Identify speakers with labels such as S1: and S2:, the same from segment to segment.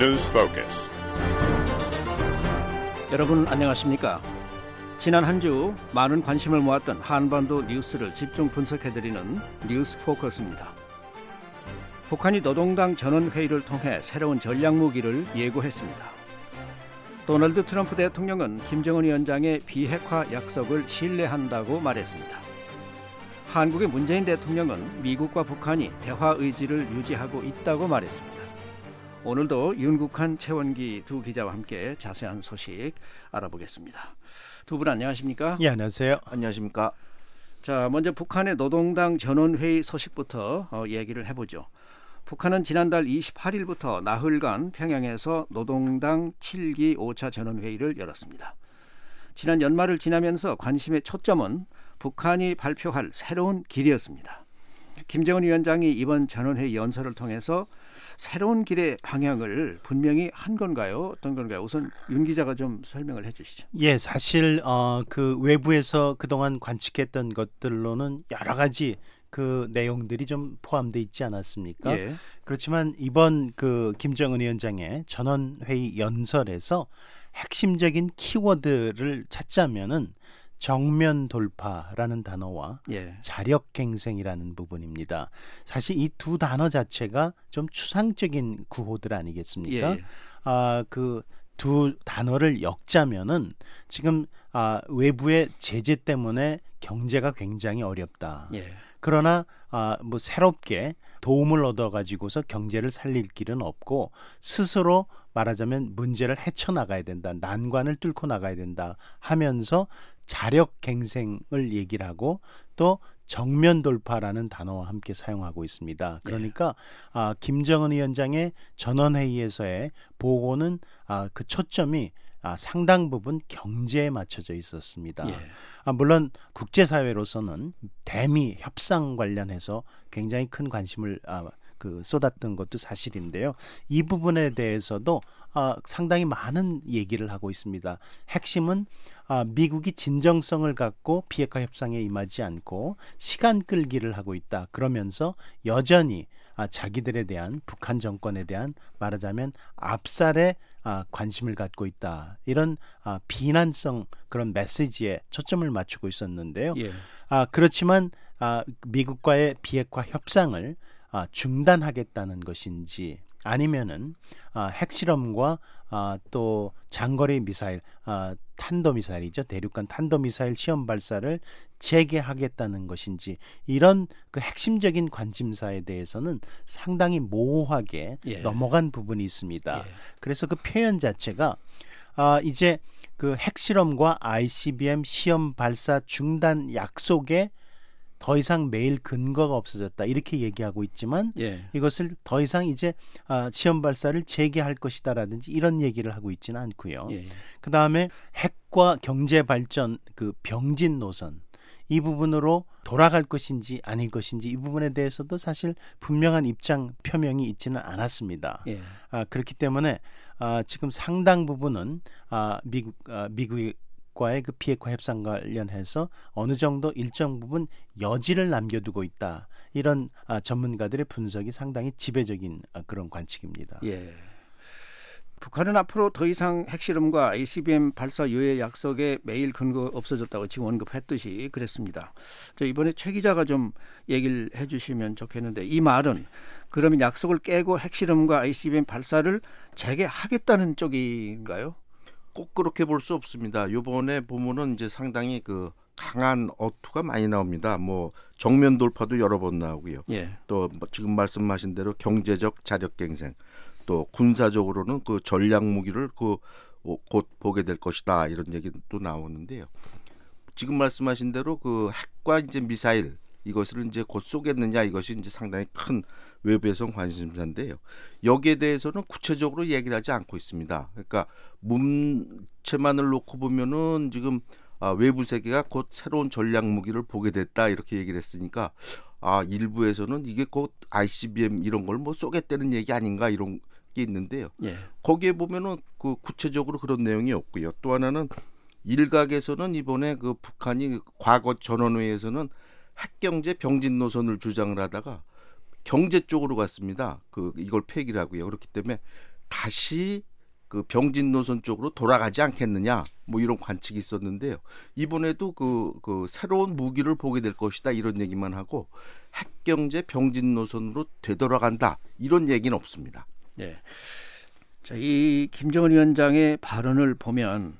S1: News Focus.
S2: 여러분 안녕하십니까? 지난 한 주 많은 관심을 모았던 한반도 뉴스를 집중 분석해 드리는 뉴스 포커스입니다. 북한이 노동당 전원 회의를 통해 새로운 전략 무기를 예고했습니다. 도널드 트럼프 대통령은 김정은 위원장의 비핵화 약속을 신뢰한다고 말했습니다. 한국의 문재인 대통령은 미국과 북한이 대화 의지를 유지하고 있다고 말했습니다. 오늘도 윤국한 최원기 두 기자와 함께 자세한 소식 알아보겠습니다. 두 분 안녕하십니까?
S3: 예, 안녕하세요.
S4: 안녕하십니까?
S2: 자, 먼저 북한의 노동당 전원회의 소식부터 어, 얘기를 해보죠. 북한은 지난달 28일부터 나흘간 평양에서 노동당 7기 5차 전원회의를 열었습니다. 지난 연말을 지나면서 관심의 초점은 북한이 발표할 새로운 길이었습니다. 김정은 위원장이 이번 전원회의 연설을 통해서 새로운 길의 방향을 분명히 한 건가요? 어떤 건가요? 우선 윤 기자가 좀 설명을 해 주시죠.
S3: 예, 사실 어, 그 외부에서 그동안 관측했던 것들로는 여러 가지 그 내용들이 좀 포함돼 있지 않았습니까?
S2: 예.
S3: 그렇지만 이번 그 김정은 위원장의 전원회의 연설에서 핵심적인 키워드를 찾자면은 정면 돌파라는 단어와
S2: 예.
S3: 자력갱생이라는 부분입니다. 사실 이 두 단어 자체가 좀 추상적인 구호들 아니겠습니까?
S2: 예.
S3: 아, 그 두 단어를 엮자면은 지금 아, 외부의 제재 때문에 경제가 굉장히 어렵다.
S2: 예.
S3: 그러나 아, 뭐 새롭게 도움을 얻어 가지고서 경제를 살릴 길은 없고 스스로 말하자면 문제를 헤쳐 나가야 된다. 난관을 뚫고 나가야 된다 하면서 자력 갱생을 얘기를 하고 또 정면 돌파라는 단어와 함께 사용하고 있습니다. 그러니까 아, 김정은 위원장의 전원 회의에서의 보고는 아, 그 초점이 아, 상당 부분 경제에 맞춰져 있었습니다.
S2: 예.
S3: 아, 물론 국제사회로서는 대미 협상 관련해서 굉장히 큰 관심을 아, 그 쏟았던 것도 사실인데요. 이 부분에 대해서도 아, 상당히 많은 얘기를 하고 있습니다. 핵심은 아, 미국이 진정성을 갖고 비핵화 협상에 임하지 않고 시간 끌기를 하고 있다. 그러면서 여전히 아, 자기들에 대한 북한 정권에 대한 말하자면 압살에 아, 관심을 갖고 있다. 이런 아, 비난성 그런 메시지에 초점을 맞추고 있었는데요.
S2: 예.
S3: 아, 그렇지만 아, 미국과의 비핵화 협상을 아, 중단하겠다는 것인지 아니면은 아, 핵실험과 아, 또 장거리 미사일, 아, 탄도 미사일이죠 대륙간 탄도 미사일 시험 발사를 재개하겠다는 것인지 이런 그 핵심적인 관심사에 대해서는 상당히 모호하게
S2: 예.
S3: 넘어간 부분이 있습니다.
S2: 예.
S3: 그래서 그 표현 자체가 아, 이제 그 핵실험과 ICBM 시험 발사 중단 약속에 더 이상 매일 근거가 없어졌다 이렇게 얘기하고 있지만
S2: 예.
S3: 이것을 더 이상 이제 아, 시험 발사를 재개할 것이다라든지 이런 얘기를 하고 있지는 않고요.
S2: 예.
S3: 그 다음에 핵과 경제 발전 그 병진 노선 이 부분으로 돌아갈 것인지 아닐 것인지 이 부분에 대해서도 사실 분명한 입장 표명이 있지는 않았습니다.
S2: 예.
S3: 아, 그렇기 때문에 아, 지금 상당 부분은 아, 미국 아, 미국 과의 그 비핵화 협상 관련해서 어느 정도 일정 부분 여지를 남겨두고 있다. 이런 아, 전문가들의 분석이 상당히 지배적인 아, 그런 관측입니다.
S2: 예. 북한은 앞으로 더 이상 핵실험과 ICBM 발사 유예 약속에 매일 근거 없어졌다고 지금 언급했듯이 그랬습니다. 저 이번에 최 기자가 좀 얘기를 해주시면 좋겠는데 이 말은 그러면 약속을 깨고 핵실험과 ICBM 발사를 재개하겠다는 쪽인가요?
S4: 꼭 그렇게 볼 수 없습니다. 요번에 보면은 이제 상당히 그 강한 어투가 많이 나옵니다. 뭐 정면 돌파도 여러 번 나오고요.
S2: 예.
S4: 또뭐 지금 말씀하신 대로 경제적 자력갱생, 또 군사적으로는 그 전략 무기를 그 곧 보게 될 것이다 이런 얘기도 나오는데요. 지금 말씀하신 대로 그 핵과 이제 미사일 이것을 이제 곧 쏘겠느냐 이것이 이제 상당히 큰 외부에서 관심사인데요. 여기에 대해서는 구체적으로 얘기를 하지 않고 있습니다. 그러니까 문체만을 놓고 보면은 지금 아, 외부 세계가 곧 새로운 전략 무기를 보게 됐다 이렇게 얘기를 했으니까 아 일부에서는 이게 곧 ICBM 이런 걸 뭐 쏘겠다는 얘기 아닌가 이런 게 있는데요.
S2: 예.
S4: 거기에 보면은 그 구체적으로 그런 내용이 없고요. 또 하나는 일각에서는 이번에 그 북한이 과거 전원회에서는 핵경제 병진 노선을 주장을 하다가 경제 쪽으로 갔습니다. 그 이걸 폐기를 하고요. 그렇기 때문에 다시 그 병진 노선 쪽으로 돌아가지 않겠느냐 뭐 이런 관측이 있었는데요. 이번에도 그, 그 새로운 무기를 보게 될 것이다 이런 얘기만 하고 핵 경제 병진 노선으로 되돌아간다 이런 얘기는 없습니다.
S2: 네. 자, 이 김정은 위원장의 발언을 보면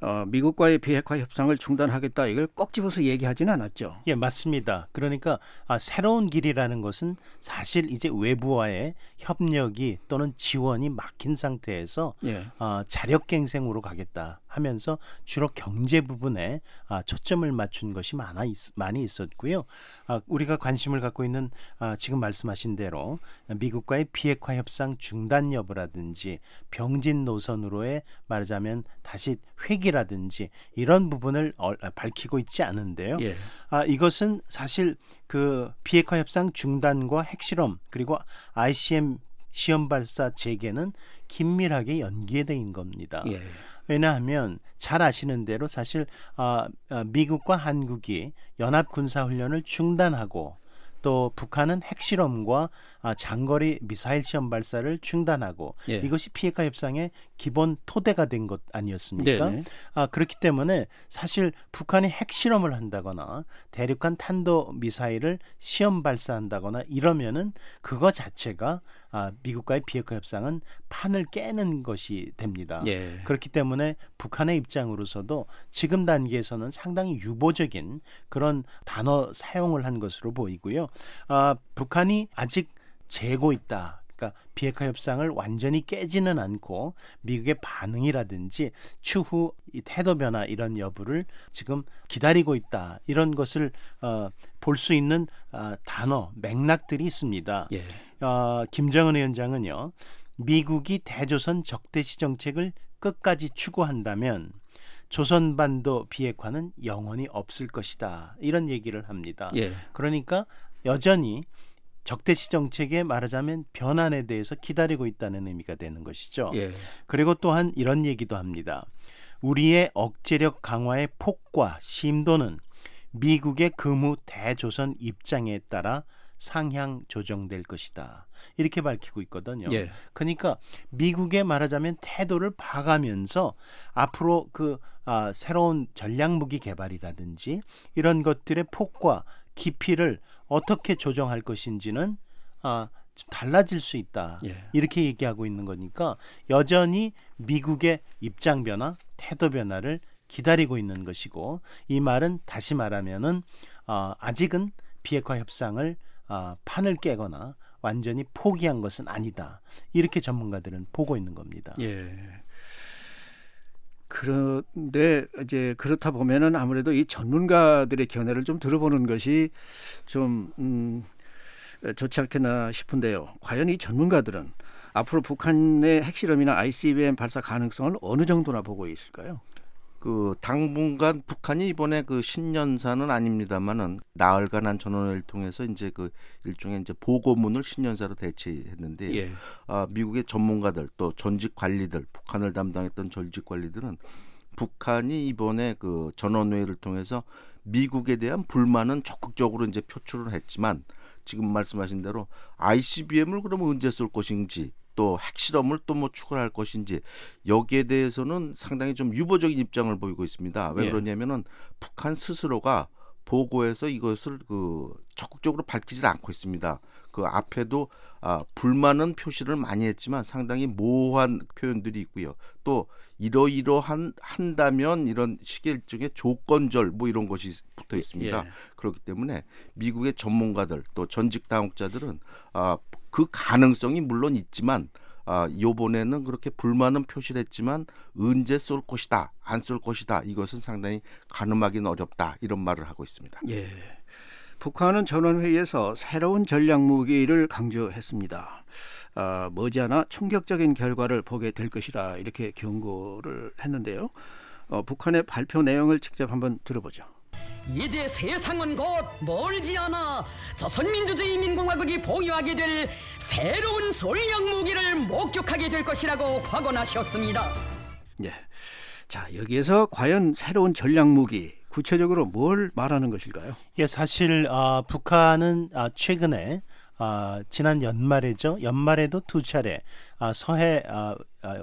S2: 어, 미국과의 비핵화 협상을 중단하겠다 이걸 꼭 집어서 얘기하지는 않았죠.
S3: 예, 맞습니다. 그러니까 아, 새로운 길이라는 것은 사실 이제 외부와의 협력이 또는 지원이 막힌 상태에서
S2: 예.
S3: 아, 자력갱생으로 가겠다 하면서 주로 경제 부분에 아, 초점을 맞춘 것이 많아 있, 많이 있었고요. 아, 우리가 관심을 갖고 있는 아, 지금 말씀하신 대로 미국과의 비핵화 협상 중단 여부라든지 병진 노선으로의 말하자면 다시 회기라든지 이런 부분을 어, 밝히고 있지 않은데요.
S2: 예.
S3: 아, 이것은 사실 그 비핵화 협상 중단과 핵실험 그리고 ICM 시험 발사 재개는 긴밀하게 연계된 겁니다.
S2: 예.
S3: 왜냐하면 잘 아시는 대로 사실 아, 아, 미국과 한국이 연합 군사 훈련을 중단하고 또 북한은 핵실험과 아, 장거리 미사일 시험 발사를 중단하고
S2: 예.
S3: 이것이 비핵화 협상의 기본 토대가 된 것 아니었습니까?
S2: 네네.
S3: 아, 그렇기 때문에 사실 북한이 핵실험을 한다거나 대륙간 탄도 미사일을 시험 발사한다거나 이러면은 그거 자체가 아, 미국과의 비핵화 협상은 판을 깨는 것이 됩니다.
S2: 예.
S3: 그렇기 때문에 북한의 입장으로서도 지금 단계에서는 상당히 유보적인 그런 단어 사용을 한 것으로 보이고요. 아, 북한이 아직 재고 있다. 그러니까 비핵화 협상을 완전히 깨지는 않고 미국의 반응이라든지 추후 이 태도 변화 이런 여부를 지금 기다리고 있다. 이런 것을 어, 볼 수 있는 어, 단어 맥락들이 있습니다.
S2: 예.
S3: 어, 김정은 위원장은요, 미국이 대조선 적대시 정책을 끝까지 추구한다면 조선반도 비핵화는 영원히 없을 것이다. 이런 얘기를 합니다.
S2: 예.
S3: 그러니까 여전히 적대시 정책에 말하자면 변환에 대해서 기다리고 있다는 의미가 되는 것이죠.
S2: 예.
S3: 그리고 또한 이런 얘기도 합니다. 우리의 억제력 강화의 폭과 심도는 미국의 금우 대조선 입장에 따라 상향 조정될 것이다. 이렇게 밝히고 있거든요.
S2: 예.
S3: 그러니까 미국의 말하자면 태도를 봐가면서 앞으로 그 아, 새로운 전략 무기 개발이라든지 이런 것들의 폭과 깊이를 어떻게 조정할 것인지는 아, 좀 달라질 수 있다.
S2: 예.
S3: 이렇게 얘기하고 있는 거니까 여전히 미국의 입장 변화, 태도 변화를 기다리고 있는 것이고 이 말은 다시 말하면은 어, 아직은 비핵화 협상을 어, 판을 깨거나 완전히 포기한 것은 아니다. 이렇게 전문가들은 보고 있는 겁니다.
S2: 예. 그런데 이제 그렇다 보면은 아무래도 이 전문가들의 견해를 좀 들어보는 것이 좀 음, 좋지 않겠나 싶은데요. 과연 이 전문가들은 앞으로 북한의 핵실험이나 ICBM 발사 가능성을 어느 정도나 보고 있을까요?
S4: 그 당분간 북한이 이번에 그 신년사는 아닙니다만은 나흘간 한 전원회를 통해서 이제 그 일종의 이제 보고문을 신년사로 대체했는데
S2: 예.
S4: 아, 미국의 전문가들 또 전직 관리들 북한을 담당했던 전직 관리들은 북한이 이번에 그 전원회의를 통해서 미국에 대한 불만은 적극적으로 이제 표출을 했지만 지금 말씀하신 대로 ICBM을 그러면 언제 쏠 것인지 또 핵실험을 또 뭐 추구할 것인지 여기에 대해서는 상당히 좀 유보적인 입장을 보이고 있습니다. 왜
S2: 예.
S4: 그러냐면은 북한 스스로가 보고에서 이것을 그 적극적으로 밝히질 않고 있습니다. 그 앞에도 아, 불만은 표시를 많이 했지만 상당히 모호한 표현들이 있고요. 또 이러이러한 한다면 이런 시계 일종의 조건절 뭐 이런 것이 붙어 있습니다.
S2: 예.
S4: 그렇기 때문에 미국의 전문가들 또 전직 당국자들은 아, 그 가능성이 물론 있지만 아, 요번에는 그렇게 불만은 표시를 했지만 언제 쏠 것이다, 안 쏠 것이다. 이것은 상당히 가늠하기는 어렵다. 이런 말을 하고 있습니다.
S2: 예. 북한은 전원회의에서 새로운 전략 무기를 강조했습니다. 아, 머지않아 충격적인 결과를 보게 될 것이라 이렇게 경고를 했는데요. 어, 북한의 발표 내용을 직접 한번 들어보죠.
S1: 이제 세상은 곧 멀지 않아 조선민주주의인민공화국이 보유하게 될 새로운 전략 무기를 목격하게 될 것이라고 확언하셨습니다.
S2: 예. 자, 여기에서 과연 새로운 전략 무기 구체적으로 뭘 말하는 것일까요?
S3: 예, 사실 아, 북한은 아, 최근에 아, 지난 연말에죠. 연말에도 두 차례 아, 서해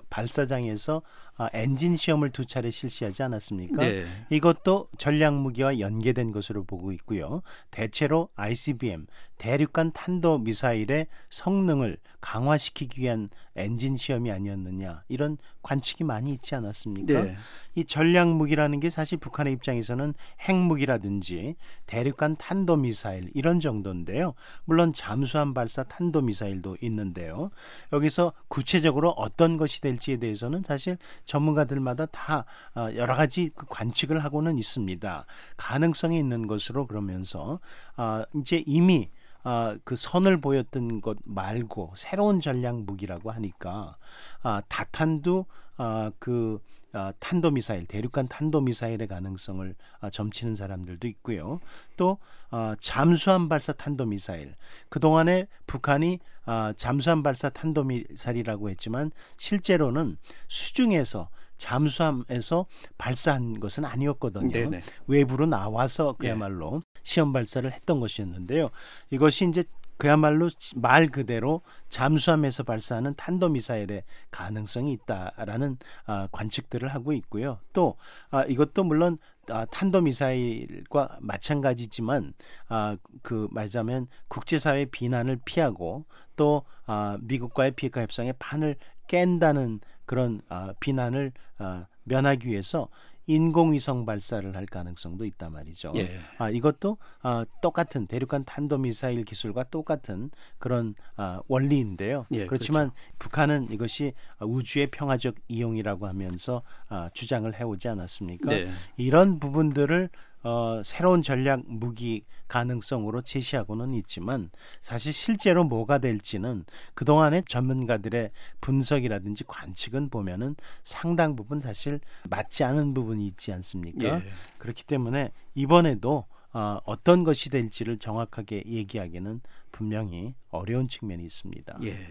S3: 발사장에서 아, 엔진 시험을 두 차례 실시하지 않았습니까?
S2: 네.
S3: 이것도 전략 무기와 연계된 것으로 보고 있고요. 대체로 ICBM 대륙간 탄도 미사일의 성능을 강화시키기 위한 엔진 시험이 아니었느냐 이런 관측이 많이 있지 않았습니까?
S2: 네.
S3: 이 전략 무기라는 게 사실 북한의 입장에서는 핵무기라든지 대륙간 탄도 미사일 이런 정도인데요. 물론 잠수함 발사 탄도 미사일도 있는데요. 여기서 구체적으로 어떤 것이 될지에 대해서는 사실 전문가들마다 다 어, 여러 가지 그 관측을 하고는 있습니다. 가능성이 있는 것으로 그러면서 아, 이제 이미 아, 그 선을 보였던 것 말고 새로운 전략 무기라고 하니까 아, 다탄도 아, 그 아, 탄도미사일, 대륙간 탄도미사일의 가능성을 아, 점치는 사람들도 있고요. 또 아, 잠수함 발사 탄도미사일. 그동안에 북한이 아, 잠수함 발사 탄도미사일이라고 했지만 실제로는 수중에서 잠수함에서 발사한 것은 아니었거든요.
S2: 네네.
S3: 외부로 나와서 그야말로 시험 발사를 했던 것이었는데요. 이것이 이제 그야말로 말 그대로 잠수함에서 발사하는 탄도 미사일의 가능성이 있다라는 아, 관측들을 하고 있고요. 또 아, 이것도 물론 아, 탄도 미사일과 마찬가지지만 아, 그 말하자면 국제사회 비난을 피하고 또 아, 미국과의 비핵화 협상의 판을 깬다는 그런 아, 비난을 아, 면하기 위해서 인공위성 발사를 할 가능성도 있단 말이죠.
S2: 예.
S3: 아, 이것도 아, 똑같은 대륙간 탄도미사일 기술과 똑같은 그런 아, 원리인데요.
S2: 예,
S3: 그렇지만 북한은 이것이 우주의 평화적 이용이라고 하면서 아, 주장을 해오지 않았습니까?
S2: 네.
S3: 이런 부분들을 어, 새로운 전략 무기 가능성으로 제시하고는 있지만 사실 실제로 뭐가 될지는 그동안의 전문가들의 분석이라든지 관측은 보면은 상당 부분 사실 맞지 않은 부분이 있지 않습니까?
S2: 예.
S3: 그렇기 때문에 이번에도 어, 어떤 것이 될지를 정확하게 얘기하기는 분명히 어려운 측면이 있습니다.
S2: 예.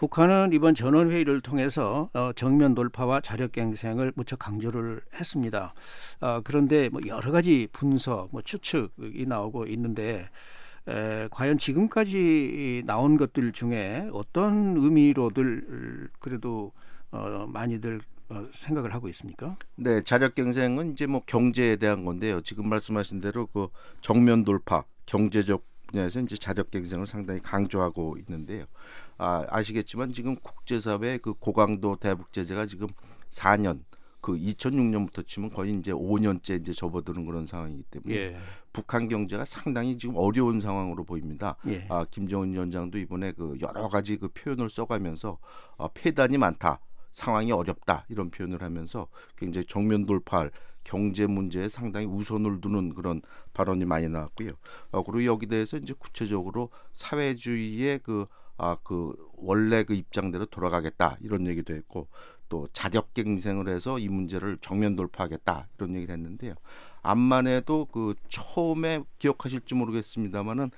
S2: 북한은 이번 전원 회의를 통해서 어, 정면 돌파와 자력 갱생을 무척 강조를 했습니다. 어, 그런데 뭐 여러 가지 분석, 뭐 추측이 나오고 있는데 에, 과연 지금까지 나온 것들 중에 어떤 의미로들 그래도 어, 많이들 어, 생각을 하고 있습니까?
S4: 네, 자력 경쟁은 이제 뭐 경제에 대한 건데요. 지금 말씀하신 대로 그 정면 돌파, 경제적 분야에서 이제 자력 경쟁을 상당히 강조하고 있는데요. 아, 아시겠지만 지금 국제사회 그 고강도 대북 제재가 지금 4년 그 2006년부터 치면 거의 이제 5년째 이제 접어드는 그런 상황이기 때문에
S2: 예.
S4: 북한 경제가 상당히 지금 어려운 상황으로 보입니다.
S2: 예.
S4: 아, 김정은 위원장도 이번에 그 여러 가지 그 표현을 써가면서 어, 폐단이 많다, 상황이 어렵다 이런 표현을 하면서 굉장히 정면 돌파할 경제 문제에 상당히 우선을 두는 그런 발언이 많이 나왔고요. 어, 그리고 여기 대해서 이제 구체적으로 사회주의의 그 아, 그 원래 그 입장대로 돌아가겠다 이런 얘기도 했고 또 자력 갱생을 해서 이 문제를 정면 돌파하겠다 이런 얘기를 했는데요. 암만 해도 그 처음에 기억하실지 모르겠습니다만은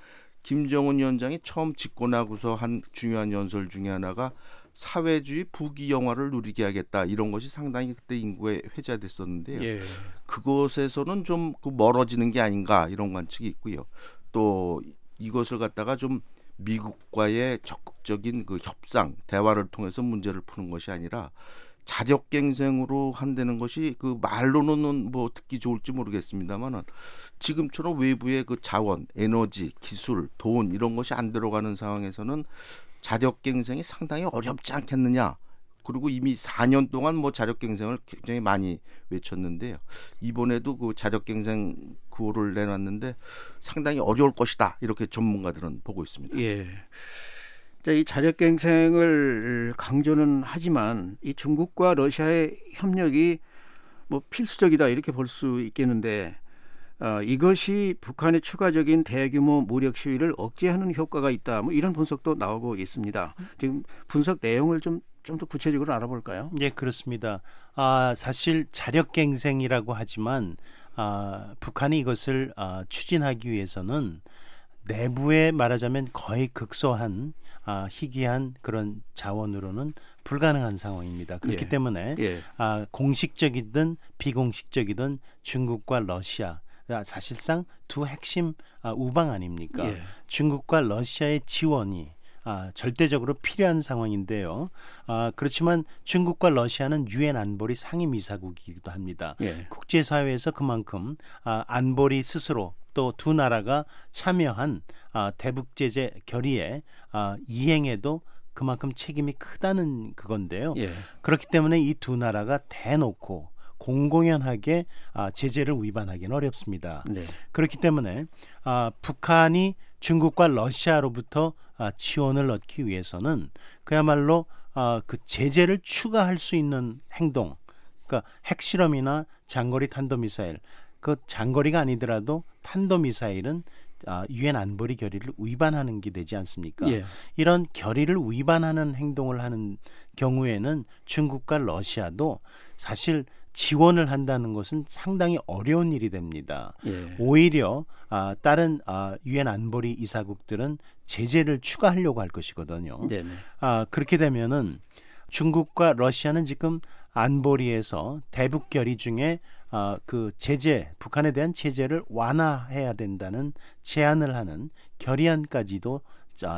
S4: 김정은 위원장이 처음 집권하고서 한 중요한 연설 중에 하나가 사회주의 부귀 영화를 누리게 하겠다 이런 것이 상당히 그때 인구에 회자됐었는데요.
S2: 예.
S4: 그것에서는 좀그 멀어지는 게 아닌가 이런 관측이 있고요. 또 이것을 갖다가 좀 미국과의 적극적인 그 협상, 대화를 통해서 문제를 푸는 것이 아니라 자력갱생으로 한다는 것이 그 말로는 뭐 듣기 좋을지 모르겠습니다만은 지금처럼 외부의 그 자원, 에너지, 기술, 돈 이런 것이 안 들어가는 상황에서는 자력갱생이 상당히 어렵지 않겠느냐. 그리고 이미 4년 동안 뭐 자력갱생을 굉장히 많이 외쳤는데요. 이번에도 그 자력갱생 구호를 내놨는데 상당히 어려울 것이다. 이렇게 전문가들은 보고 있습니다.
S2: 예. 자, 이 자력갱생을 강조는 하지만 이 중국과 러시아의 협력이 뭐 필수적이다 이렇게 볼 수 있겠는데 어, 이것이 북한의 추가적인 대규모 무력 시위를 억제하는 효과가 있다. 뭐 이런 분석도 나오고 있습니다. 지금 분석 내용을 좀 좀 더 구체적으로 알아볼까요?
S3: 예, 그렇습니다. 아, 사실 자력갱생이라고 하지만 아, 북한이 이것을 아, 추진하기 위해서는 내부에 말하자면 거의 극소한 아, 희귀한 그런 자원으로는 불가능한 상황입니다. 그렇기
S2: 예.
S3: 때문에
S2: 예.
S3: 아, 공식적이든 비공식적이든 중국과 러시아 아, 사실상 두 핵심 아, 우방 아닙니까?
S2: 예.
S3: 중국과 러시아의 지원이 아, 절대적으로 필요한 상황인데요. 아, 그렇지만 중국과 러시아는 유엔 안보리 상임이사국이기도 합니다.
S2: 예.
S3: 국제사회에서 그만큼 아, 안보리 스스로 또 두 나라가 참여한 아, 대북 제재 결의에 아, 이행에도 그만큼 책임이 크다는 그건데요.
S2: 예.
S3: 그렇기 때문에 이 두 나라가 대놓고 공공연하게 아, 제재를 위반하기는 어렵습니다.
S2: 네.
S3: 그렇기 때문에 아, 북한이 중국과 러시아로부터 아, 지원을 얻기 위해서는 그야말로 아, 그 제재를 추가할 수 있는 행동, 그러니까 핵실험이나 장거리 탄도미사일, 그 장거리가 아니더라도 탄도미사일은 아, 유엔 안보리 결의를 위반하는 게 되지 않습니까?
S2: 예.
S3: 이런 결의를 위반하는 행동을 하는 경우에는 중국과 러시아도 사실 지원을 한다는 것은 상당히 어려운 일이 됩니다.
S2: 예.
S3: 오히려 아, 다른 아, 유엔 안보리 이사국들은 제재를 추가하려고 할 것이거든요.
S2: 네, 네.
S3: 아, 그렇게 되면은 중국과 러시아는 지금 안보리에서 대북 결의 중에 아, 그 제재 북한에 대한 제재를 완화해야 된다는 제안을 하는 결의안까지도 자,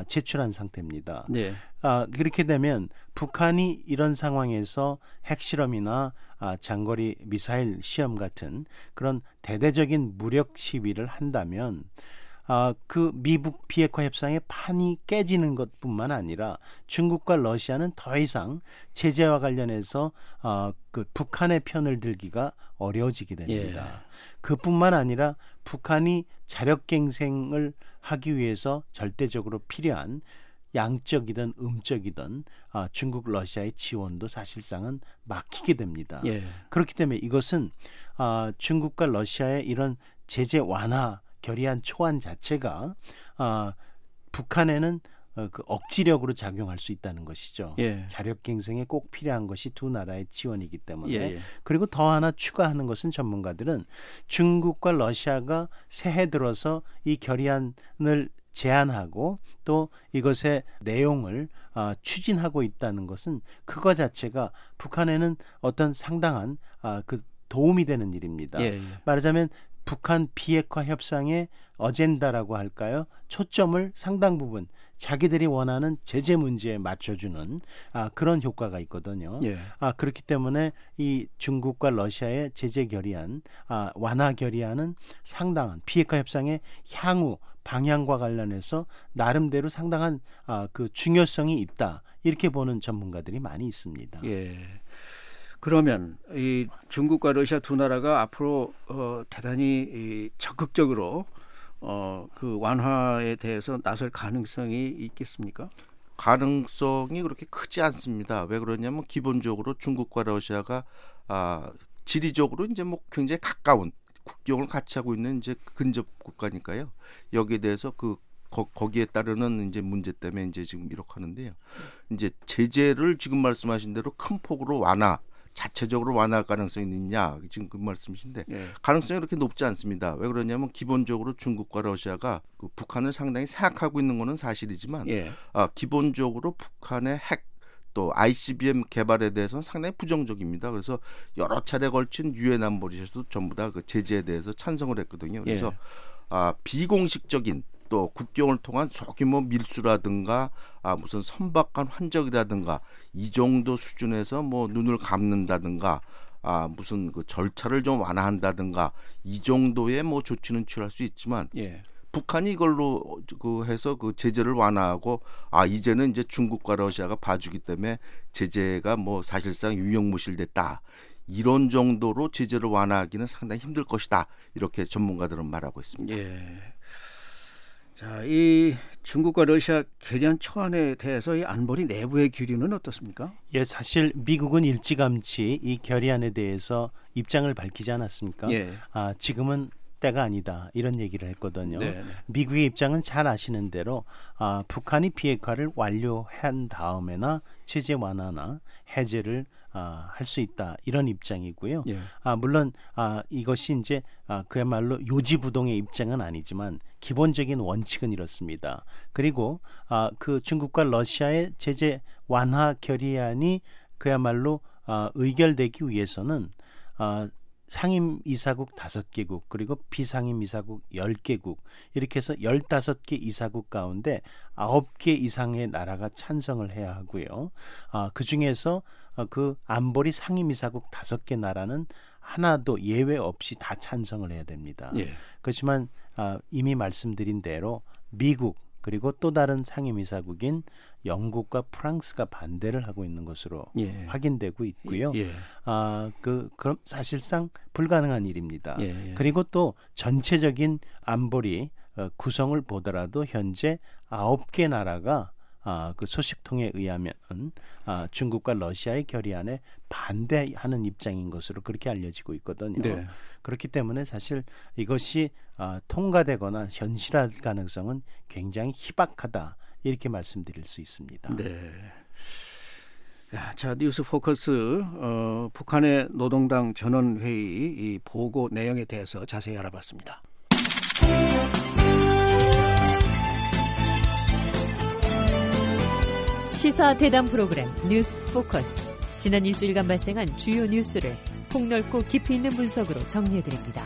S3: 제출한 상태입니다.
S2: 네.
S3: 아, 그렇게 되면 북한이 이런 상황에서 핵실험이나 아, 장거리 미사일 시험 같은 그런 대대적인 무력 시위를 한다면 아, 그 미북 비핵화 협상의 판이 깨지는 것뿐만 아니라 중국과 러시아는 더 이상 제재와 관련해서 아, 그 북한의 편을 들기가 어려워지게 됩니다. 그뿐만 아니라 북한이 자력갱생을 하기 위해서 절대적으로 필요한 양적이든 음적이든 아, 중국 러시아의 지원도 사실상은 막히게 됩니다.
S2: 예.
S3: 그렇기 때문에 이것은 아, 중국과 러시아의 이런 제재 완화 결의안 초안 자체가 아, 북한에는 어, 그 억지력으로 작용할 수 있다는 것이죠.
S2: 예.
S3: 자력갱생에 꼭 필요한 것이 두 나라의 지원이기 때문에
S2: 예, 예.
S3: 그리고 더 하나 추가하는 것은 전문가들은 중국과 러시아가 새해 들어서 이 결의안을 제안하고 또 이것의 내용을 아, 추진하고 있다는 것은 그거 자체가 북한에는 어떤 상당한 아, 그 도움이 되는 일입니다.
S2: 예, 예.
S3: 말하자면 북한 비핵화 협상의 어젠다라고 할까요? 초점을 상당 부분 자기들이 원하는 제재 문제에 맞춰주는 아, 그런 효과가 있거든요.
S2: 예.
S3: 아, 그렇기 때문에 이 중국과 러시아의 제재 결의안, 아, 완화 결의안은 상당한 비핵화 협상의 향후 방향과 관련해서 나름대로 상당한 아, 그 중요성이 있다. 이렇게 보는 전문가들이 많이 있습니다.
S2: 예. 그러면 이 중국과 러시아 두 나라가 앞으로 어, 대단히 이 적극적으로 어, 그 완화에 대해서 나설 가능성이 있겠습니까?
S4: 가능성이 그렇게 크지 않습니다. 왜 그러냐면 기본적으로 중국과 러시아가 아 지리적으로 이제 뭐 굉장히 가까운 국경을 같이 하고 있는 이제 근접 국가니까요. 여기에 대해서 그 거, 거기에 따르는 이제 문제 때문에 이제 지금 이렇게 하는데요. 이제 제재를 지금 말씀하신 대로 큰 폭으로 완화 자체적으로 완화할 가능성이 있냐 지금 그 말씀이신데
S2: 예.
S4: 가능성이 그렇게 높지 않습니다. 왜 그러냐면 기본적으로 중국과 러시아가 그 북한을 상당히 생각하고 있는 것은 사실이지만
S2: 예.
S4: 아, 기본적으로 북한의 핵 또 ICBM 개발에 대해서는 상당히 부정적입니다. 그래서 여러 차례 걸친 유엔 안보리에서도 전부 다 그 제재에 대해서 찬성을 했거든요. 그래서
S2: 예.
S4: 아, 비공식적인 또 국경을 통한 소규모 밀수라든가 아, 무슨 선박간 환적이라든가 이 정도 수준에서 뭐 눈을 감는다든가 아, 무슨 그 절차를 좀 완화한다든가 이 정도의 뭐 조치는 취할 수 있지만
S2: 예.
S4: 북한이 이걸로 그 해서 그 제재를 완화하고 아 이제는 이제 중국과 러시아가 봐주기 때문에 제재가 뭐 사실상 유용무실됐다 이런 정도로 제재를 완화하기는 상당히 힘들 것이다 이렇게 전문가들은 말하고 있습니다.
S2: 예. 자, 이 중국과 러시아 결의안 초안에 대해서 이 안보리 내부의 기류는 어떻습니까?
S3: 예, 사실 미국은 일찌감치 이 결의안에 대해서 입장을 밝히지 않았습니까?
S2: 예.
S3: 아, 지금은 때가 아니다 이런 얘기를 했거든요.
S2: 네, 네.
S3: 미국의 입장은 잘 아시는 대로 아, 북한이 비핵화를 완료한 다음에나 체제 완화나 해제를 아, 할 수 있다 이런 입장이고요.
S2: 예.
S3: 아, 물론 아, 이것이 이제 아, 그야말로 요지부동의 입장은 아니지만 기본적인 원칙은 이렇습니다. 그리고 아, 그 중국과 러시아의 제재 완화 결의안이 그야말로 아, 의결되기 위해서는 아, 상임 이사국 다섯 개국 그리고 비상임 이사국 열 개국 이렇게 해서 열다섯 개 이사국 가운데 아홉 개 이상의 나라가 찬성을 해야 하고요. 아, 그 중에서 어, 그 안보리 상임 이사국 다섯 개 나라는 하나도 예외 없이 다 찬성을 해야 됩니다.
S2: 예.
S3: 그렇지만 아, 이미 말씀드린 대로 미국 그리고 또 다른 상임이사국인 영국과 프랑스가 반대를 하고 있는 것으로
S2: 예.
S3: 확인되고 있고요.
S2: 예.
S3: 아, 그 그럼 사실상 불가능한 일입니다.
S2: 예.
S3: 그리고 또 전체적인 안보리 어, 구성을 보더라도 현재 아홉 개 나라가 아, 그 소식통에 의하면 아, 중국과 러시아의 결의안에 반대하는 입장인 것으로 그렇게 알려지고 있거든요.
S2: 네.
S3: 그렇기 때문에 사실 이것이 아, 통과되거나 현실화 가능성은 굉장히 희박하다 이렇게 말씀드릴 수 있습니다.
S2: 네. 야, 자 뉴스 포커스 어, 북한의 노동당 전원 회의 이 보고 내용에 대해서 자세히 알아봤습니다.
S5: 시사 대담 프로그램 뉴스 포커스. 지난 일주일간 발생한 주요 뉴스를 폭넓고 깊이 있는 분석으로 정리해드립니다.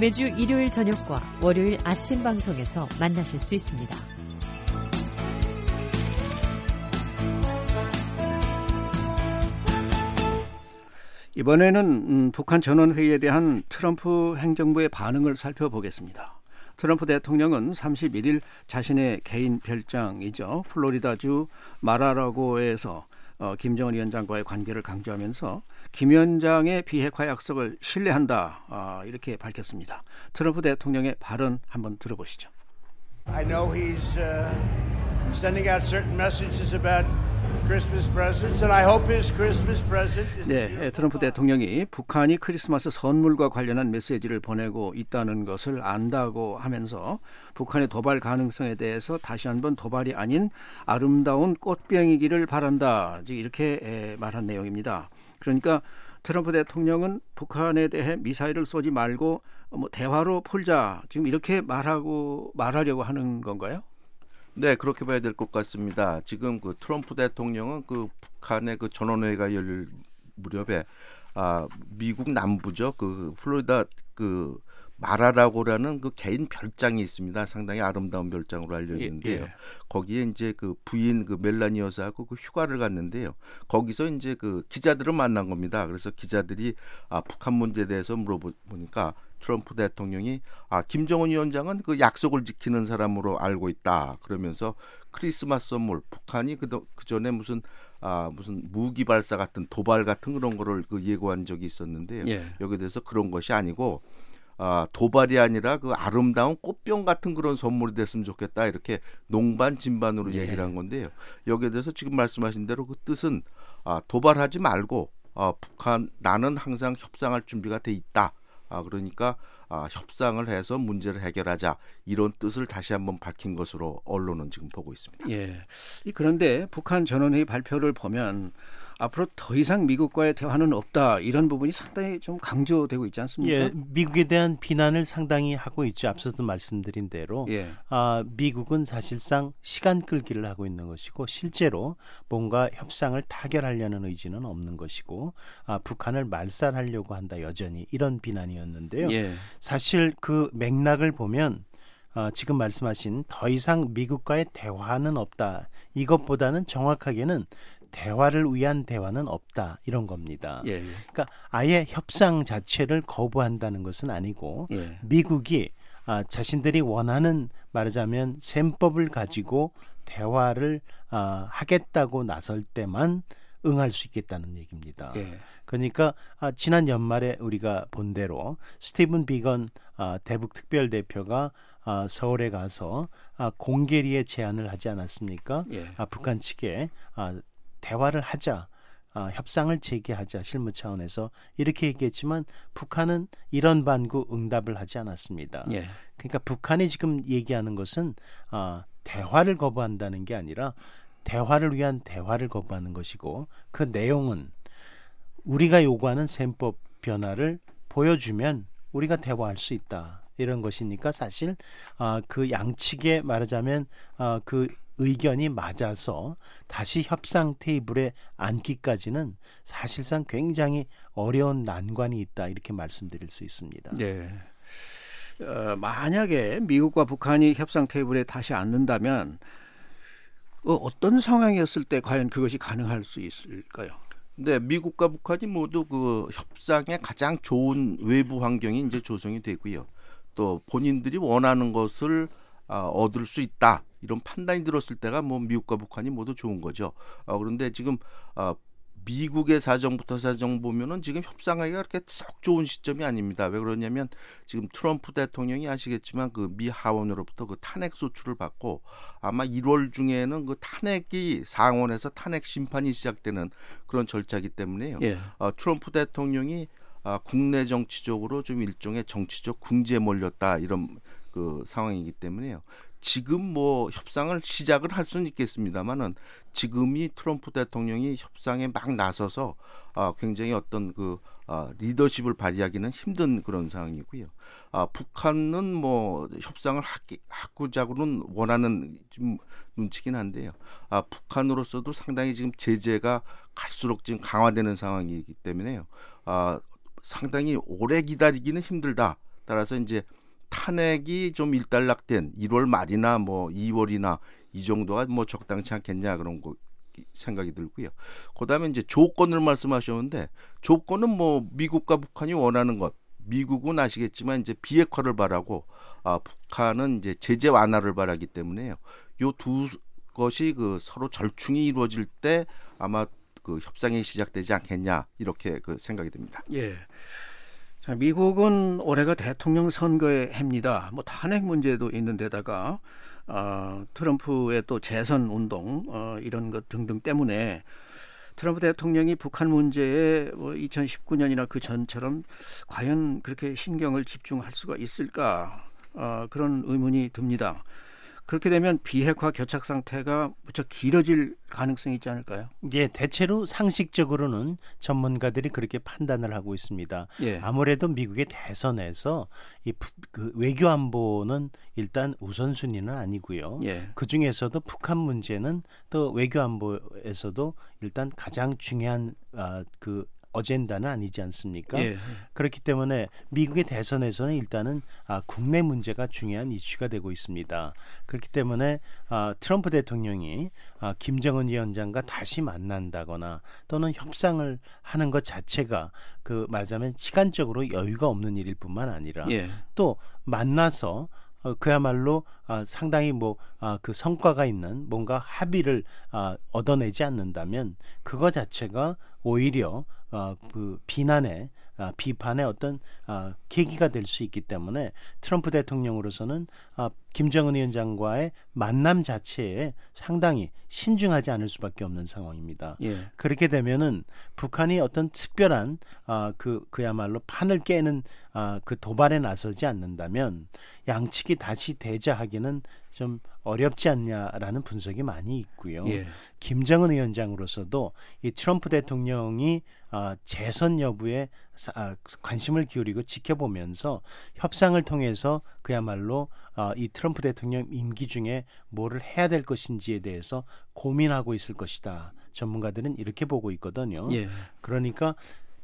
S5: 매주 일요일 저녁과 월요일 아침 방송에서 만나실 수 있습니다.
S2: 이번에는 음, 북한 전원 회의에 대한 트럼프 행정부의 반응을 살펴보겠습니다. 트럼프 대통령은 31일 자신의 개인 별장이죠 플로리다주 마라라고에서 어, 김정은 위원장과의 관계를 강조하면서 김 위원장의 비핵화 약속을 신뢰한다 아, 이렇게 밝혔습니다. 트럼프 대통령의 발언 한번 들어보시죠.
S6: I know he's uh, sending out certain messages about Christmas presents, and I hope his Christmas present is.
S2: 네, 트럼프 대통령이 북한이 크리스마스 선물과 관련한 메시지를 보내고 있다는 것을 안다고 하면서 북한의 도발 가능성에 대해서 다시 한번 도발이 아닌 아름다운 꽃병이기를 바란다. 이렇게 말한 내용입니다. 그러니까 트럼프 대통령은 북한에 대해 미사일을 쏘지 말고 뭐 대화로 풀자 지금 이렇게 말하고 말하려고 하는 건가요?
S4: 네, 그렇게 봐야 될 것 같습니다. 지금 그 트럼프 대통령은 그 북한의 그 전원회의가 열릴 무렵에 아 미국 남부죠, 그 플로리다 그 마라라고라는 그 개인 별장이 있습니다. 상당히 아름다운 별장으로 알려 있는데요.
S2: 예, 예.
S4: 거기에 이제 그 부인 그 멜라니 여사하고 그 휴가를 갔는데요. 거기서 이제 그 기자들을 만난 겁니다. 그래서 기자들이 아 북한 문제에 대해서 물어보니까 트럼프 대통령이 아 김정은 위원장은 그 약속을 지키는 사람으로 알고 있다. 그러면서 크리스마스 선물 북한이 그 그전에 무슨 아 무슨 무기 발사 같은 도발 같은 그런 거를 그 예고한 적이 있었는데요.
S2: 예.
S4: 여기에 대해서 그런 것이 아니고 아, 도발이 아니라 그 아름다운 꽃병 같은 그런 선물이 됐으면 좋겠다. 이렇게 농반 진반으로
S2: 예.
S4: 얘기를 한 건데요. 여기에 대해서 지금 말씀하신 대로 그 뜻은 아, 도발하지 말고 아, 북한 나는 항상 협상할 준비가 돼 있다. 아, 그러니까 아, 협상을 해서 문제를 해결하자 이런 뜻을 다시 한번 밝힌 것으로 언론은 지금 보고 있습니다.
S2: 예. 이 그런데 북한 전원회의 발표를 보면 앞으로 더 이상 미국과의 대화는 없다 이런 부분이 상당히 좀 강조되고 있지 않습니까?
S3: 예, 미국에 대한 비난을 상당히 하고 있죠. 앞서도 말씀드린 대로
S2: 예.
S3: 아, 미국은 사실상 시간 끌기를 하고 있는 것이고 실제로 뭔가 협상을 타결하려는 의지는 없는 것이고 아, 북한을 말살하려고 한다 여전히 이런 비난이었는데요.
S2: 예.
S3: 사실 그 맥락을 보면 어, 지금 말씀하신 더 이상 미국과의 대화는 없다. 이것보다는 정확하게는 대화를 위한 대화는 없다 이런 겁니다.
S2: 예.
S3: 그러니까 아예 협상 자체를 거부한다는 것은 아니고
S2: 예.
S3: 미국이 아, 자신들이 원하는 말하자면 셈법을 가지고 대화를 아, 하겠다고 나설 때만 응할 수 있겠다는 얘기입니다.
S2: 예.
S3: 그러니까 아, 지난 연말에 우리가 본 대로 스티븐 비건 아, 대북 특별 대표가 아, 서울에 가서 아, 공개리에 제안을 하지 않았습니까?
S2: 예.
S3: 아, 북한 측에 아, 대화를 하자. 아, 협상을 재개하자 실무 차원에서 이렇게 얘기했지만 북한은 이런 반구 응답을 하지 않았습니다.
S2: 예.
S3: 그러니까 북한이 지금 얘기하는 것은 아, 대화를 거부한다는 게 아니라 대화를 위한 대화를 거부하는 것이고 그 내용은 우리가 요구하는 셈법 변화를 보여주면 우리가 대화할 수 있다 이런 것이니까 사실 아, 그 양측에 말하자면 아, 그 의견이 맞아서 다시 협상 테이블에 앉기까지는 사실상 굉장히 어려운 난관이 있다 이렇게 말씀드릴 수 있습니다.
S2: 네. 어, 만약에 미국과 북한이 협상 테이블에 다시 앉는다면 어, 어떤 상황이었을 때 과연 그것이 가능할 수 있을까요?
S4: 네, 미국과 북한이 모두 그 협상에 가장 좋은 외부 환경이 이제 조성이 되고요. 또 본인들이 원하는 것을 아, 얻을 수 있다 이런 판단이 들었을 때가 뭐 미국과 북한이 모두 좋은 거죠. 아, 그런데 지금 아, 미국의 사정부터 사정 보면은 지금 협상하기가 그렇게 썩 좋은 시점이 아닙니다. 왜 그러냐면 지금 트럼프 대통령이 아시겠지만 그 미 하원으로부터 그 탄핵 소추를 받고 아마 1월 중에는 그 탄핵이 상원에서 탄핵 심판이 시작되는 그런 절차이기 때문에요.
S2: 예.
S4: 어, 트럼프 대통령이 아, 국내 정치적으로 좀 일종의 정치적 궁지에 몰렸다 이런 그 상황이기 때문에요. 지금 뭐 협상을 시작을 할 수는 있겠습니다만은 지금이 트럼프 대통령이 협상에 막 나서서 아, 굉장히 어떤 그 아, 리더십을 발휘하기는 힘든 그런 상황이고요. 아, 북한은 뭐 협상을 하기, 하고자고는 원하는 좀 눈치긴 한데요. 아, 북한으로서도 상당히 지금 제재가 갈수록 지금 강화되는 상황이기 때문에요. 아, 상당히 오래 기다리기는 힘들다. 따라서 이제 탄핵이 좀 일단락된 1월 말이나 뭐 2월이나 이 정도가 뭐 적당치 않겠냐 그런 거 생각이 들고요. 그다음에 이제 조건을 말씀하셨는데 조건은 뭐 미국과 북한이 원하는 것 미국은 아시겠지만 이제 비핵화를 바라고 아 북한은 이제 제재 완화를 바라기 때문에요. 요 두 것이 그 서로 절충이 이루어질 때 아마 그 협상이 시작되지 않겠냐 이렇게 그 생각이 듭니다.
S2: 예. 자, 미국은 올해가 대통령 선거의 해입니다. 뭐 탄핵 문제도 있는데다가 어, 트럼프의 또 재선 운동 어, 이런 것 등등 때문에 트럼프 대통령이 북한 문제에 뭐 2019년이나 그 전처럼 과연 그렇게 신경을 집중할 수가 있을까 어, 그런 의문이 듭니다. 그렇게 되면 비핵화 교착 상태가 무척 길어질 가능성이 있지 않을까요?
S3: 예, 대체로 상식적으로는 전문가들이 그렇게 판단을 하고 있습니다.
S2: 예.
S3: 아무래도 미국의 대선에서 이 그 외교 안보는 일단 우선순위는 아니고요.
S2: 예.
S3: 그 중에서도 북한 문제는 또 외교 안보에서도 일단 가장 중요한 아, 그 어젠다는 아니지 않습니까?
S2: 예.
S3: 그렇기 때문에 미국의 대선에서는 일단은 아, 국내 문제가 중요한 이슈가 되고 있습니다. 그렇기 때문에 아, 트럼프 대통령이 아, 김정은 위원장과 다시 만난다거나 또는 협상을 하는 것 자체가 그 말하자면 시간적으로 여유가 없는 일일 뿐만 아니라
S2: 예.
S3: 또 만나서 어, 그야말로 아, 상당히 뭐 아, 그 성과가 있는 뭔가 합의를 아, 얻어내지 않는다면 그거 자체가 오히려 아, 그 비난의 아, 비판의 어떤 아, 계기가 될 수 있기 때문에 트럼프 대통령으로서는 아, 김정은 위원장과의 만남 자체에 상당히 신중하지 않을 수밖에 없는 상황입니다.
S2: 예.
S3: 그렇게 되면은 북한이 어떤 특별한 아, 그 그야말로 판을 깨는 아, 그 도발에 나서지 않는다면 양측이 다시 대자하기는 좀 어렵지 않냐라는 분석이 많이 있고요.
S2: 예.
S3: 김정은 위원장으로서도 이 트럼프 대통령이 아, 재선 여부에 사- 아, 관심을 기울이고 지켜보면서 협상을 통해서 그야말로 아, 이 트럼프 대통령 임기 중에 뭐를 해야 될 것인지에 대해서 고민하고 있을 것이다. 전문가들은 이렇게 보고 있거든요.
S2: 예.
S3: 그러니까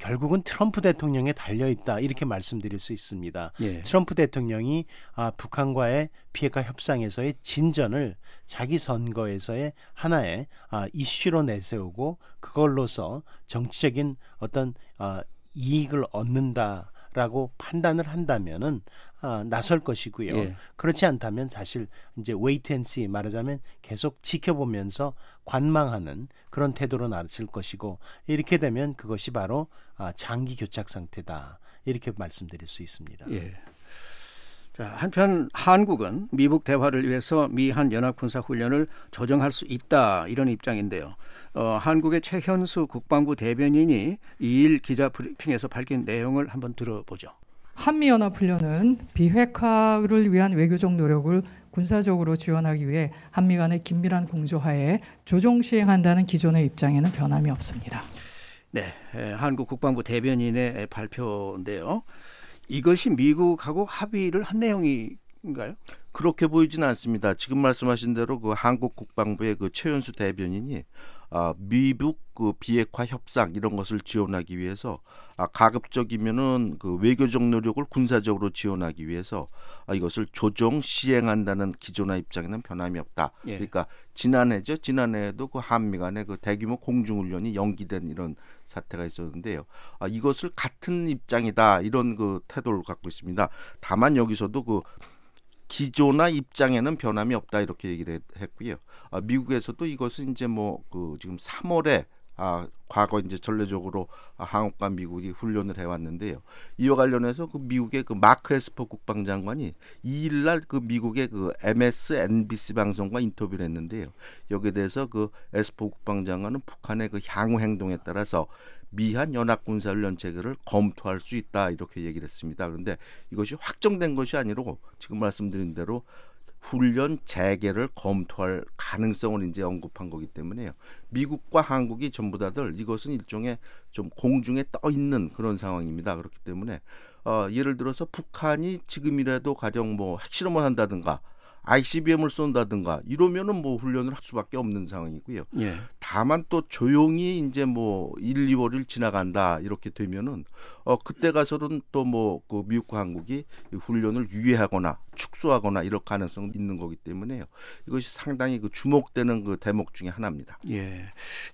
S3: 결국은 트럼프 대통령에 달려 있다 이렇게 말씀드릴 수 있습니다.
S2: 예.
S3: 트럼프 대통령이 아, 북한과의 비핵화 협상에서의 진전을 자기 선거에서의 하나의 아, 이슈로 내세우고 그걸로서 정치적인 어떤 아, 이익을 얻는다라고 판단을 한다면은 아, 나설 것이고요.
S2: 예.
S3: 그렇지 않다면 사실 이제 wait and see 말하자면 계속 지켜보면서 관망하는 그런 태도로 나설 것이고 이렇게 되면 그것이 바로 아, 장기 교착 상태다 이렇게 말씀드릴 수 있습니다.
S2: 예. 자, 한편 한국은 미북 대화를 위해서 미한 연합 군사 훈련을 조정할 수 있다 이런 입장인데요. 어, 한국의 최현수 국방부 대변인이 2일 기자 브리핑에서 밝힌 내용을 한번 들어보죠.
S7: 한미연합훈련은 비핵화를 위한 외교적 노력을 군사적으로 지원하기 위해 한미 간의 긴밀한 공조하에 조정 시행한다는 기존의 입장에는 변함이 없습니다.
S2: 네, 에, 한국 국방부 대변인의 발표인데요. 이것이 미국하고 합의를 한 내용인가요?
S4: 그렇게 보이진 않습니다. 지금 말씀하신 대로 그 한국 국방부의 그 최연수 대변인이 아, 미북 그 비핵화 협상 이런 것을 지원하기 위해서 아, 가급적이면은 그 외교적 노력을 군사적으로 지원하기 위해서 아, 이것을 조정 시행한다는 기존의 입장에는 변함이 없다.
S2: 예.
S4: 그러니까 지난해죠. 지난해에도 그 한미 간의 그 대규모 공중훈련이 연기된 이런 사태가 있었는데요. 아, 이것을 같은 입장이다 이런 그 태도를 갖고 있습니다. 다만 여기서도 그 기조나 입장에는 변함이 없다 이렇게 얘기를 했- 했고요. 아, 미국에서도 이것은 이제 뭐 그 지금 3월에 아 과거 이제 전례적으로 아, 한국과 미국이 훈련을 해왔는데요. 이와 관련해서 그 미국의 그 마크 에스퍼 국방장관이 2일날 그 미국의 그 MSNBC 방송과 인터뷰를 했는데요. 여기에 대해서 그 에스퍼 국방장관은 북한의 그 향후 행동에 따라서 미한 연합군사훈련 체계를 검토할 수 있다 이렇게 얘기를 했습니다. 그런데 이것이 확정된 것이 아니고 지금 말씀드린 대로 훈련 재개를 검토할 가능성을 이제 언급한 거기 때문에요. 미국과 한국이 전부 다들 이것은 일종의 좀 공중에 떠 있는 그런 상황입니다. 그렇기 때문에 어, 예를 들어서 북한이 지금이라도 가령 뭐 핵실험을 한다든가 ICBM을 쏜다든가 이러면은 뭐 훈련을 할 수밖에 없는 상황이고요.
S2: 예.
S4: 다만 또 조용히 이제 뭐 1, 2월을 지나간다 이렇게 되면은 어 그때 가서는 또 뭐 그 미국과 한국이 이 훈련을 유예하거나 축소하거나 이럴 가능성이 있는 거기 때문에요. 이것이 상당히 그 주목되는 그 대목 중에 하나입니다.
S2: 예.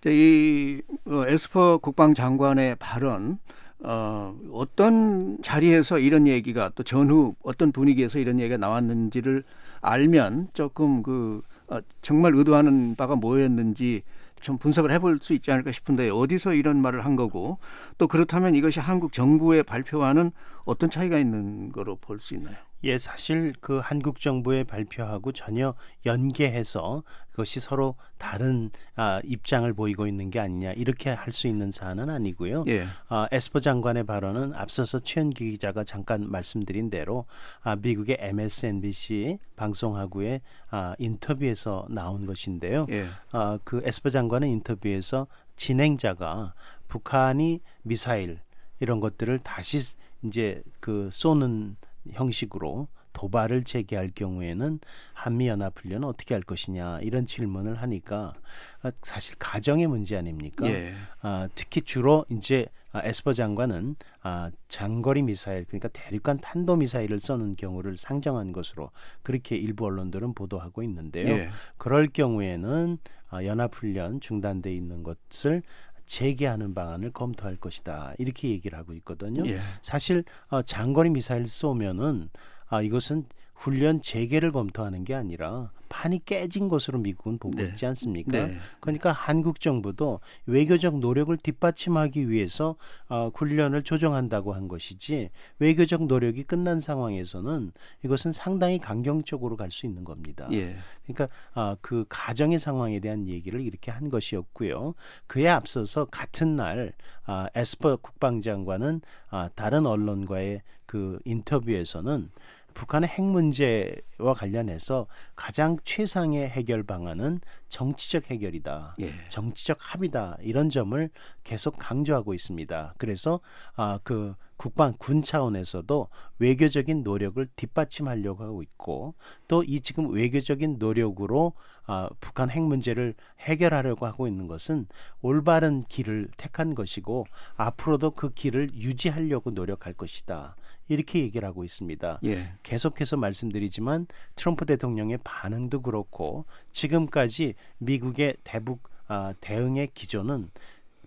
S2: 이 어, 에스퍼 국방장관의 발언 어, 어떤 자리에서 이런 얘기가 또 전후 어떤 분위기에서 이런 얘기가 나왔는지를 알면 조금 그 어, 정말 의도하는 바가 뭐였는지 좀 분석을 해볼 수 있지 않을까 싶은데 어디서 이런 말을 한 거고 또 그렇다면 이것이 한국 정부의 발표와는 어떤 차이가 있는 거로 볼 수 있나요?
S3: 예, 사실 그 한국 정부의 발표하고 전혀 연계해서 그것이 서로 다른 아, 입장을 보이고 있는 게 아니냐 이렇게 할 수 있는 사안은 아니고요.
S2: 예.
S3: 아, 에스퍼 장관의 발언은 앞서서 최현기 기자가 잠깐 말씀드린 대로 아, 미국의 MSNBC 방송하고의 아, 인터뷰에서 나온 것인데요.
S2: 예.
S3: 아, 그 에스퍼 장관은 인터뷰에서 진행자가 북한이 미사일 이런 것들을 다시 이제 그 쏘는 형식으로 도발을 재개할 경우에는 한미 연합 훈련은 어떻게 할 것이냐 이런 질문을 하니까 아, 사실 가정의 문제 아닙니까?
S2: 예.
S3: 아, 특히 주로 이제 아, 에스퍼 장관은 아, 장거리 미사일 그러니까 대륙간 탄도 미사일을 쏘는 경우를 상정한 것으로 그렇게 일부 언론들은 보도하고 있는데요.
S2: 예.
S3: 그럴 경우에는 아, 연합훈련 중단돼 있는 것을 재개하는 방안을 검토할 것이다 이렇게 얘기를 하고 있거든요.
S2: 예.
S3: 사실 어, 장거리 미사일 쏘면은 아, 이것은 훈련 재개를 검토하는 게 아니라 판이 깨진 것으로 미국은 보고
S2: 네.
S3: 있지 않습니까?
S2: 네.
S3: 그러니까 한국 정부도 외교적 노력을 뒷받침하기 위해서 어, 훈련을 조정한다고 한 것이지 외교적 노력이 끝난 상황에서는 이것은 상당히 강경적으로 갈 수 있는 겁니다.
S2: 예.
S3: 그러니까 아, 그 가정의 상황에 대한 얘기를 이렇게 한 것이었고요. 그에 앞서서 같은 날 아, 에스퍼 국방장관은 아, 다른 언론과의 그 인터뷰에서는 북한의 핵 문제와 관련해서 가장 최상의 해결 방안은 정치적 해결이다.
S2: 예.
S3: 정치적 합의다. 이런 점을 계속 강조하고 있습니다. 그래서 아, 그 국방 군 차원에서도 외교적인 노력을 뒷받침하려고 하고 있고 또 이 지금 외교적인 노력으로 아, 북한 핵 문제를 해결하려고 하고 있는 것은 올바른 길을 택한 것이고 앞으로도 그 길을 유지하려고 노력할 것이다. 이렇게 얘기를 하고 있습니다.
S2: 예.
S3: 계속해서 말씀드리지만 트럼프 대통령의 반응도 그렇고 지금까지 미국의 대북 아, 대응의 기조는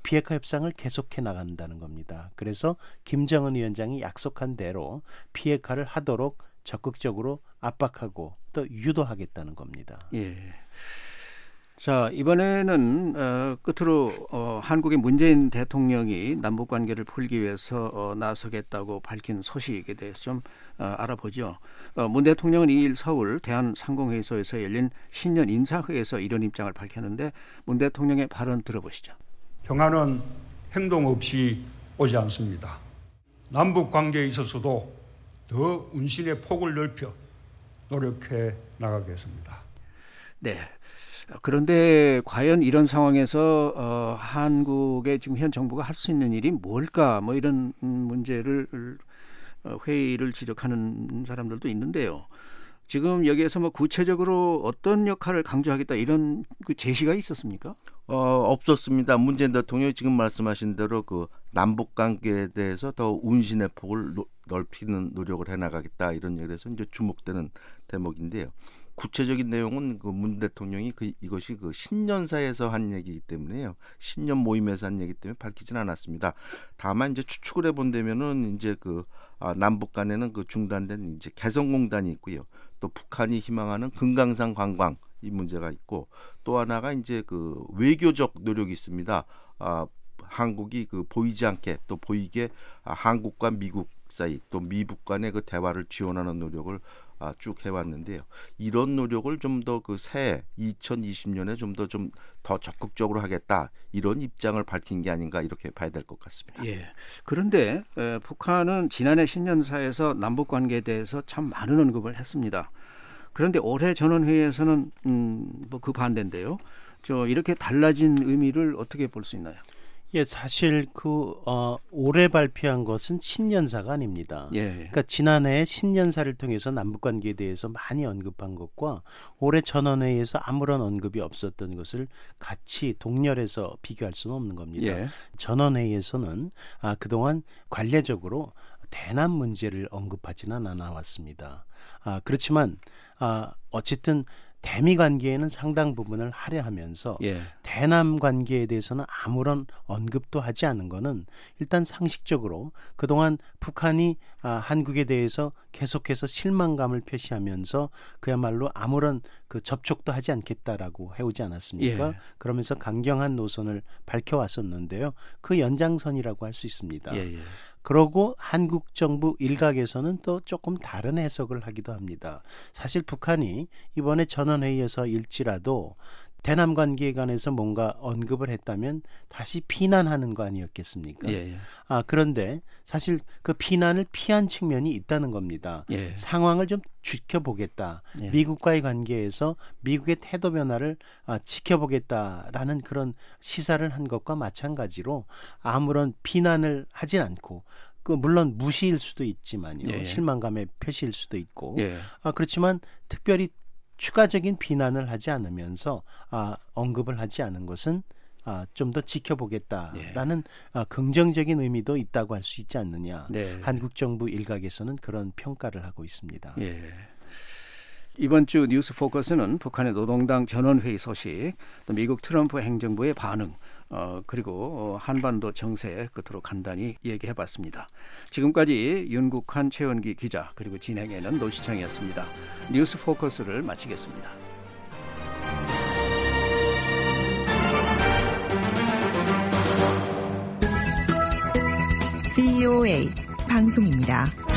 S3: 비핵화 협상을 계속해 나간다는 겁니다. 그래서 김정은 위원장이 약속한 대로 비핵화를 하도록 적극적으로 압박하고 또 유도하겠다는 겁니다.
S2: 예. 자 이번에는 어, 끝으로 어, 한국의 문재인 대통령이 남북 관계를 풀기 위해서 어, 나서겠다고 밝힌 소식에 대해서 좀 어, 알아보죠. 어, 문 대통령은 2일 서울 대한 상공회의소에서 열린 신년 인사회에서 이런 입장을 밝혔는데 문 대통령의 발언 들어보시죠.
S8: 평화는 행동 없이 오지 않습니다. 남북 관계에 있어서도 더 운신의 폭을 넓혀 노력해 나가겠습니다.
S2: 네. 그런데 과연 이런 상황에서 어, 한국의 지금 현 정부가 할 수 있는 일이 뭘까? 뭐 이런 음, 문제를 어, 회의를 지적하는 사람들도 있는데요. 지금 여기에서 뭐 구체적으로 어떤 역할을 강조하겠다 이런 그 제시가 있었습니까?
S4: 어, 없었습니다. 문재인 대통령이 지금 말씀하신 대로 그 남북 관계에 대해서 더 운신의 폭을 노, 넓히는 노력을 해 나가겠다 이런 얘기를 해서 이제 주목되는 대목인데요. 구체적인 내용은 그 문 대통령이 그 이것이 그 신년사에서 한 얘기이기 때문에요. 신년 모임에서 한 얘기 때문에 밝히진 않았습니다. 다만 이제 추측을 해 본다면은 이제 그 아, 남북 간에는 그 중단된 이제 개성공단이 있고요. 또 북한이 희망하는 금강산 관광 이 문제가 있고 또 하나가 이제 그 외교적 노력이 있습니다. 아, 한국이 그 보이지 않게 또 보이게 아, 한국과 미국 사이 또 미북 간의 그 대화를 지원하는 노력을 아, 쭉 해왔는데요. 이런 노력을 좀 더 그 새해 2020년에 좀 더 좀 더 적극적으로 하겠다 이런 입장을 밝힌 게 아닌가 이렇게 봐야 될 것 같습니다.
S2: 예. 그런데 에, 북한은 지난해 신년사에서 남북 관계에 대해서 참 많은 언급을 했습니다. 그런데 올해 전원회의에서는 음, 뭐 그 반대인데요. 저 이렇게 달라진 의미를 어떻게 볼 수 있나요?
S3: 예, 사실 그 어, 올해 발표한 것은 신년사가 아닙니다.
S2: 예.
S3: 그러니까 지난해 신년사를 통해서 남북 관계에 대해서 많이 언급한 것과 올해 전원회의에서 아무런 언급이 없었던 것을 같이 동렬해서 비교할 수는 없는 겁니다.
S2: 예.
S3: 전원회의에서는 아, 그동안 관례적으로 대남 문제를 언급하지는 않아 왔습니다. 아, 그렇지만 아, 어쨌든 대미 관계에는 상당 부분을 할애하면서
S2: 예.
S3: 대남 관계에 대해서는 아무런 언급도 하지 않은 것은 일단 상식적으로 그동안 북한이 아, 한국에 대해서 계속해서 실망감을 표시하면서 그야말로 아무런 그 접촉도 하지 않겠다라고 해오지 않았습니까?
S2: 예.
S3: 그러면서 강경한 노선을 밝혀왔었는데요. 그 연장선이라고 할 수 있습니다.
S2: 예, 예.
S3: 그러고 한국 정부 일각에서는 또 조금 다른 해석을 하기도 합니다. 사실 북한이 이번에 전원회의에서 일지라도 대남 관계에 관해서 뭔가 언급을 했다면 다시 비난하는 거 아니었겠습니까?
S2: 예, 예.
S3: 아, 그런데 사실 그 비난을 피한 측면이 있다는 겁니다.
S2: 예.
S3: 상황을 좀 지켜보겠다.
S2: 예.
S3: 미국과의 관계에서 미국의 태도 변화를 아, 지켜보겠다라는 그런 시사를 한 것과 마찬가지로 아무런 비난을 하진 않고 그 물론 무시일 수도 있지만요.
S2: 예, 예.
S3: 실망감의 표시일 수도 있고.
S2: 예.
S3: 아, 그렇지만 특별히 추가적인 비난을 하지 않으면서 아, 언급을 하지 않은 것은 아, 좀 더 지켜보겠다라는 아, 긍정적인 의미도 있다고 할 수 있지 않느냐.
S2: 네.
S3: 한국 정부 일각에서는 그런 평가를 하고 있습니다.
S2: 예. 이번 주 뉴스 포커스는 북한의 노동당 전원회의 소식, 또 미국 트럼프 행정부의 반응, 어, 그리고 어, 한반도 정세 끝으로 간단히 얘기해봤습니다. 지금까지 윤국한 최원기 기자 그리고 진행에는 노시청이었습니다. 뉴스 포커스를 마치겠습니다.
S9: VOA 방송입니다.